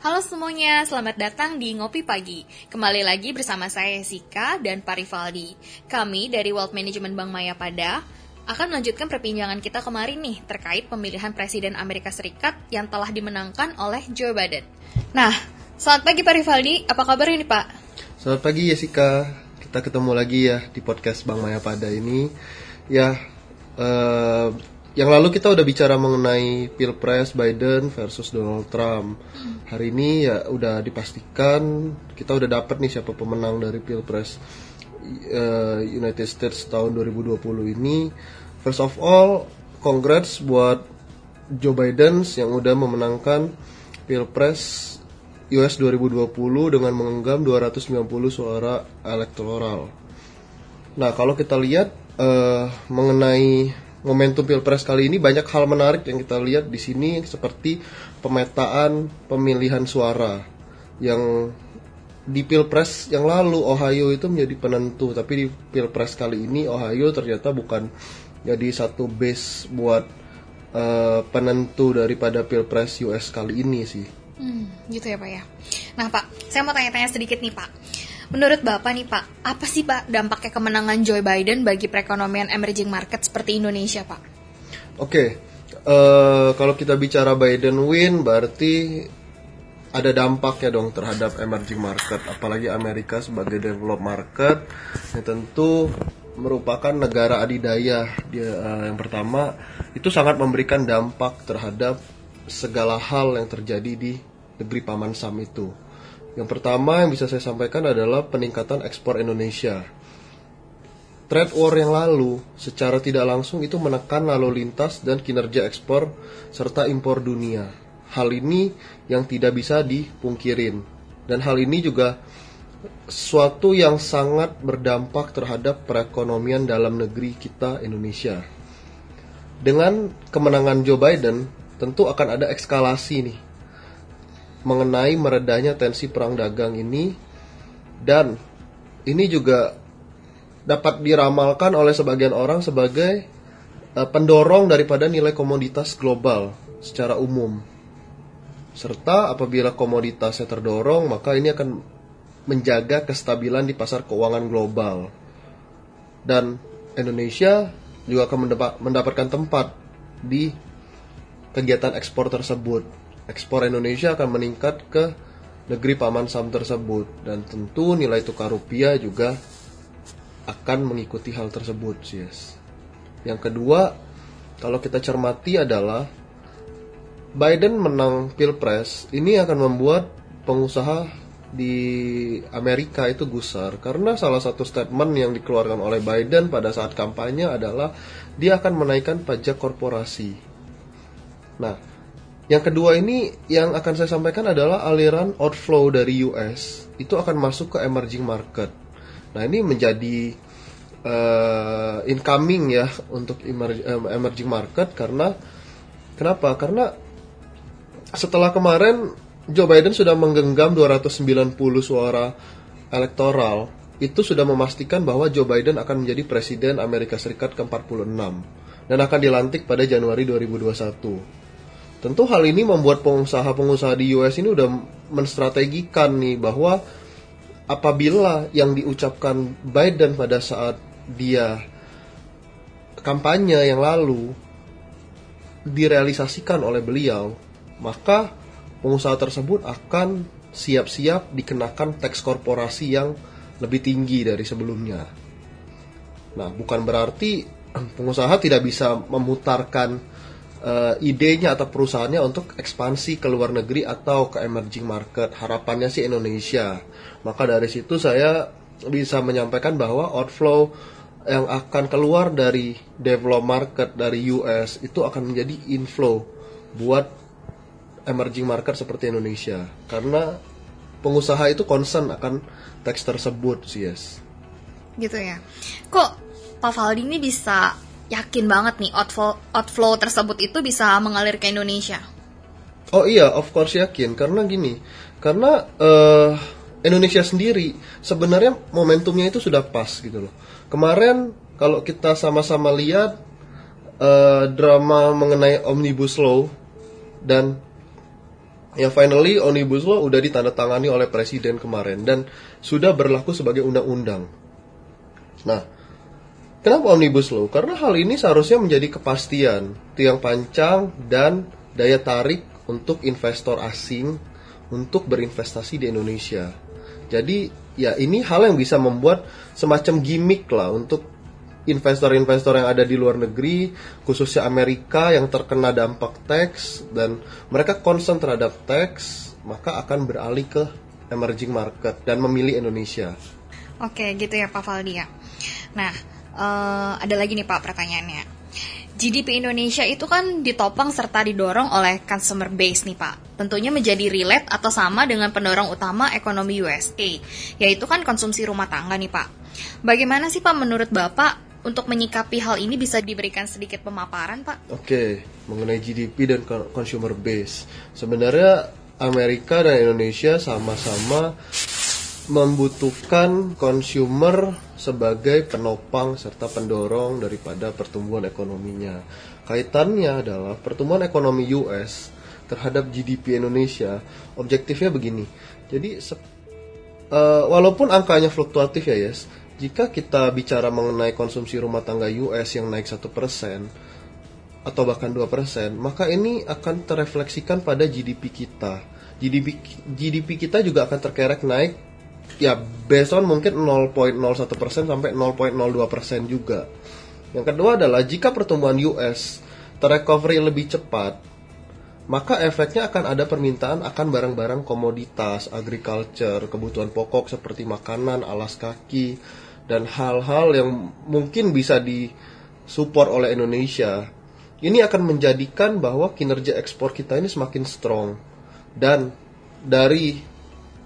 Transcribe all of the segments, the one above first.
Halo semuanya, selamat datang di Ngopi Pagi. Kembali lagi bersama saya Sika dan Pak Rivaldi. Kami dari Wealth Management Bank Maya Pada akan melanjutkan perbincangan kita kemarin nih terkait pemilihan Presiden Amerika Serikat yang telah dimenangkan oleh Joe Biden. Nah, selamat pagi Pak Rivaldi, apa kabar ini Pak? Selamat pagi Jessica, kita ketemu lagi ya di podcast Bank Maya Pada ini. Ya, eh, yang lalu kita udah bicara mengenai pilpres Biden versus Donald Trump. Hari ini ya udah dipastikan kita udah dapet nih siapa pemenang dari pilpres uh, United States tahun 2020 ini. First of all, congrats buat Joe Biden yang udah memenangkan pilpres US 2020 dengan mengenggam 290 suara elektoral. Nah, kalau kita lihat uh, mengenai momentum pilpres kali ini banyak hal menarik yang kita lihat di sini seperti pemetaan pemilihan suara yang di pilpres yang lalu Ohio itu menjadi penentu tapi di pilpres kali ini Ohio ternyata bukan jadi satu base buat uh, penentu daripada pilpres US kali ini sih. Hmm, gitu ya Pak ya. Nah Pak, saya mau tanya-tanya sedikit nih Pak. Menurut Bapak nih Pak, apa sih Pak dampaknya kemenangan Joe Biden bagi perekonomian emerging market seperti Indonesia Pak? Oke, okay. uh, kalau kita bicara Biden win berarti ada dampaknya dong terhadap emerging market, apalagi Amerika sebagai developed market yang tentu merupakan negara adidaya. Dia uh, yang pertama itu sangat memberikan dampak terhadap segala hal yang terjadi di negeri paman Sam itu yang pertama yang bisa saya sampaikan adalah peningkatan ekspor Indonesia. Trade war yang lalu secara tidak langsung itu menekan lalu lintas dan kinerja ekspor serta impor dunia. Hal ini yang tidak bisa dipungkirin. Dan hal ini juga suatu yang sangat berdampak terhadap perekonomian dalam negeri kita Indonesia. Dengan kemenangan Joe Biden, tentu akan ada eskalasi nih mengenai meredahnya tensi perang dagang ini dan ini juga dapat diramalkan oleh sebagian orang sebagai uh, pendorong daripada nilai komoditas global secara umum. Serta apabila komoditasnya terdorong, maka ini akan menjaga kestabilan di pasar keuangan global. Dan Indonesia juga akan mendapatkan tempat di kegiatan ekspor tersebut ekspor Indonesia akan meningkat ke negeri paman Sam tersebut dan tentu nilai tukar rupiah juga akan mengikuti hal tersebut, yes. Yang kedua, kalau kita cermati adalah Biden menang Pilpres ini akan membuat pengusaha di Amerika itu gusar karena salah satu statement yang dikeluarkan oleh Biden pada saat kampanye adalah dia akan menaikkan pajak korporasi. Nah, yang kedua ini yang akan saya sampaikan adalah aliran outflow dari US itu akan masuk ke emerging market. Nah ini menjadi uh, incoming ya untuk emerging market karena kenapa? Karena setelah kemarin Joe Biden sudah menggenggam 290 suara elektoral itu sudah memastikan bahwa Joe Biden akan menjadi presiden Amerika Serikat ke-46 dan akan dilantik pada Januari 2021. Tentu hal ini membuat pengusaha-pengusaha di US ini udah menstrategikan nih bahwa apabila yang diucapkan Biden pada saat dia kampanye yang lalu direalisasikan oleh beliau, maka pengusaha tersebut akan siap-siap dikenakan teks korporasi yang lebih tinggi dari sebelumnya. Nah, bukan berarti pengusaha tidak bisa memutarkan uh, idenya atau perusahaannya untuk ekspansi ke luar negeri atau ke emerging market. Harapannya sih Indonesia. Maka dari situ saya bisa menyampaikan bahwa outflow yang akan keluar dari develop market dari US itu akan menjadi inflow buat emerging market seperti Indonesia karena pengusaha itu concern akan teks tersebut sih yes. Gitu ya. Kok Pak Faldi ini bisa yakin banget nih outflow, outflow tersebut itu bisa mengalir ke Indonesia? Oh iya, of course yakin karena gini, karena uh, Indonesia sendiri sebenarnya momentumnya itu sudah pas gitu loh. Kemarin kalau kita sama-sama lihat uh, drama mengenai omnibus law dan Ya finally Omnibus Law udah ditandatangani oleh presiden kemarin dan sudah berlaku sebagai undang-undang. Nah, kenapa Omnibus Law? Karena hal ini seharusnya menjadi kepastian, tiang pancang dan daya tarik untuk investor asing untuk berinvestasi di Indonesia. Jadi ya ini hal yang bisa membuat semacam gimmick lah untuk investor-investor yang ada di luar negeri, khususnya Amerika yang terkena dampak tax dan mereka concern terhadap tax, maka akan beralih ke emerging market dan memilih Indonesia. Oke, gitu ya Pak Valdi ya. Nah, uh, ada lagi nih Pak pertanyaannya. GDP Indonesia itu kan ditopang serta didorong oleh consumer base nih Pak. Tentunya menjadi relate atau sama dengan pendorong utama ekonomi USA, yaitu kan konsumsi rumah tangga nih Pak. Bagaimana sih Pak menurut Bapak untuk menyikapi hal ini bisa diberikan sedikit pemaparan, Pak? Oke, mengenai GDP dan consumer base. Sebenarnya Amerika dan Indonesia sama-sama membutuhkan consumer sebagai penopang serta pendorong daripada pertumbuhan ekonominya. Kaitannya adalah pertumbuhan ekonomi US terhadap GDP Indonesia. Objektifnya begini. Jadi uh, walaupun angkanya fluktuatif ya, yes, jika kita bicara mengenai konsumsi rumah tangga US yang naik satu persen atau bahkan dua persen, maka ini akan terefleksikan pada GDP kita. GDP GDP kita juga akan terkerek naik ya based on mungkin 0.01% sampai 0.02% juga. Yang kedua adalah jika pertumbuhan US terrecovery lebih cepat, maka efeknya akan ada permintaan akan barang-barang komoditas, agriculture, kebutuhan pokok seperti makanan, alas kaki, dan hal-hal yang mungkin bisa disupport oleh Indonesia ini akan menjadikan bahwa kinerja ekspor kita ini semakin strong dan dari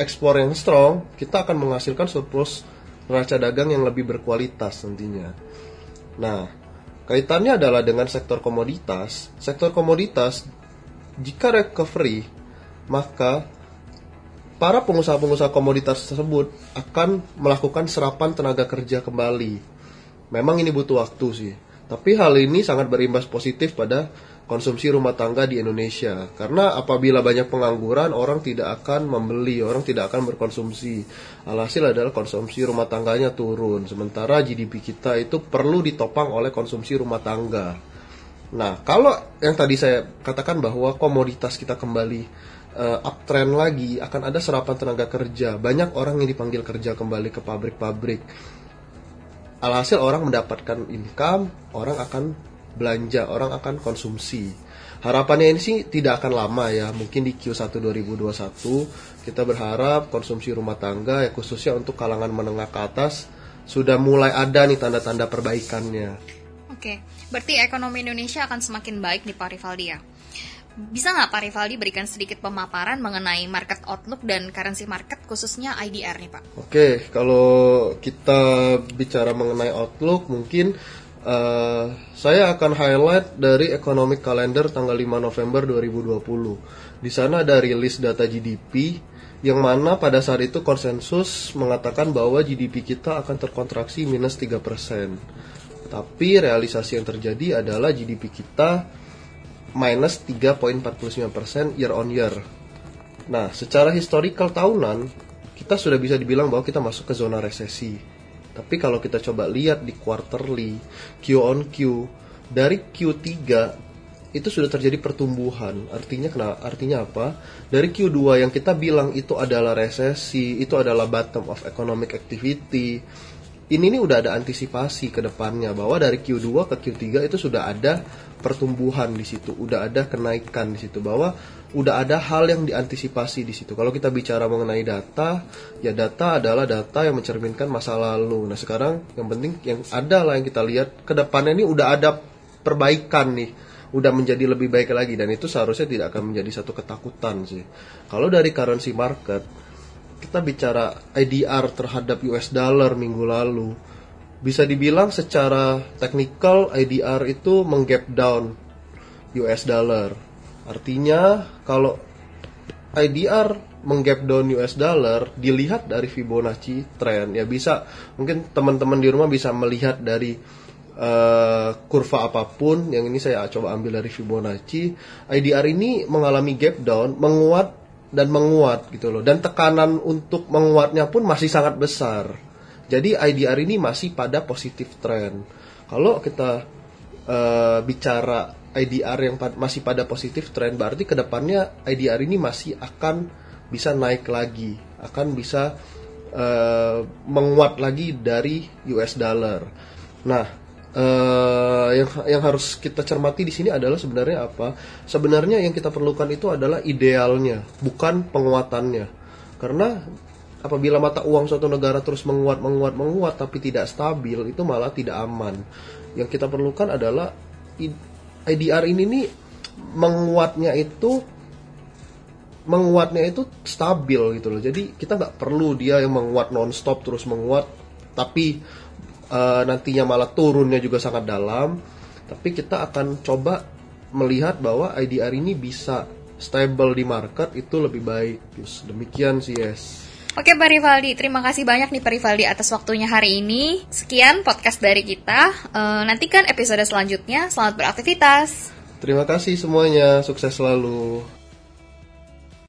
ekspor yang strong kita akan menghasilkan surplus neraca dagang yang lebih berkualitas nantinya. Nah, kaitannya adalah dengan sektor komoditas. Sektor komoditas jika recovery maka para pengusaha-pengusaha komoditas tersebut akan melakukan serapan tenaga kerja kembali. Memang ini butuh waktu sih, tapi hal ini sangat berimbas positif pada konsumsi rumah tangga di Indonesia. Karena apabila banyak pengangguran, orang tidak akan membeli, orang tidak akan berkonsumsi. Alhasil adalah konsumsi rumah tangganya turun, sementara GDP kita itu perlu ditopang oleh konsumsi rumah tangga. Nah, kalau yang tadi saya katakan bahwa komoditas kita kembali uh, uptrend lagi akan ada serapan tenaga kerja banyak orang yang dipanggil kerja kembali ke pabrik-pabrik alhasil orang mendapatkan income orang akan belanja orang akan konsumsi harapannya ini sih tidak akan lama ya mungkin di Q1 2021 kita berharap konsumsi rumah tangga ya khususnya untuk kalangan menengah ke atas sudah mulai ada nih tanda-tanda perbaikannya Oke, berarti ekonomi Indonesia akan semakin baik di Pak Rivaldi ya? Bisa nggak Pak Rivaldi berikan sedikit pemaparan mengenai market outlook dan currency market khususnya IDR nih Pak? Oke, kalau kita bicara mengenai outlook mungkin uh, saya akan highlight dari economic calendar tanggal 5 November 2020. Di sana ada rilis data GDP yang mana pada saat itu konsensus mengatakan bahwa GDP kita akan terkontraksi minus 3%. Tapi realisasi yang terjadi adalah GDP kita minus 3.45% year on year. Nah, secara historical tahunan, kita sudah bisa dibilang bahwa kita masuk ke zona resesi. Tapi kalau kita coba lihat di quarterly, Q on Q, dari Q3 itu sudah terjadi pertumbuhan. Artinya kenapa? Artinya apa? Dari Q2 yang kita bilang itu adalah resesi, itu adalah bottom of economic activity. Ini nih udah ada antisipasi ke depannya bahwa dari Q2 ke Q3 itu sudah ada pertumbuhan di situ, udah ada kenaikan di situ bahwa udah ada hal yang diantisipasi di situ. Kalau kita bicara mengenai data, ya data adalah data yang mencerminkan masa lalu. Nah, sekarang yang penting yang ada lah yang kita lihat ke depannya ini udah ada perbaikan nih udah menjadi lebih baik lagi dan itu seharusnya tidak akan menjadi satu ketakutan sih. Kalau dari currency market kita bicara IDR terhadap US dollar minggu lalu. Bisa dibilang secara teknikal IDR itu menggap down US dollar. Artinya kalau IDR menggap down US dollar dilihat dari Fibonacci trend. Ya bisa mungkin teman-teman di rumah bisa melihat dari uh, kurva apa pun. Yang ini saya coba ambil dari Fibonacci. IDR ini mengalami gap down menguat dan menguat gitu loh. Dan tekanan untuk menguatnya pun masih sangat besar. Jadi IDR ini masih pada positif trend. Kalau kita uh, bicara IDR yang pad masih pada positif trend berarti ke depannya IDR ini masih akan bisa naik lagi. Akan bisa uh, menguat lagi dari US dollar. Nah uh, yang yang harus kita cermati di sini adalah sebenarnya apa? Sebenarnya yang kita perlukan itu adalah idealnya, bukan penguatannya. Karena apabila mata uang suatu negara terus menguat, menguat, menguat tapi tidak stabil, itu malah tidak aman. Yang kita perlukan adalah IDR ini nih menguatnya itu menguatnya itu stabil gitu loh. Jadi kita nggak perlu dia yang menguat nonstop terus menguat, tapi uh, nantinya malah turunnya juga sangat dalam tapi kita akan coba melihat bahwa IDR ini bisa stable di market itu lebih baik yes. demikian sih yes Oke Pak Rivaldi, terima kasih banyak nih Pak Rivaldi atas waktunya hari ini. Sekian podcast dari kita. Uh, nantikan episode selanjutnya. Selamat beraktivitas. Terima kasih semuanya, sukses selalu.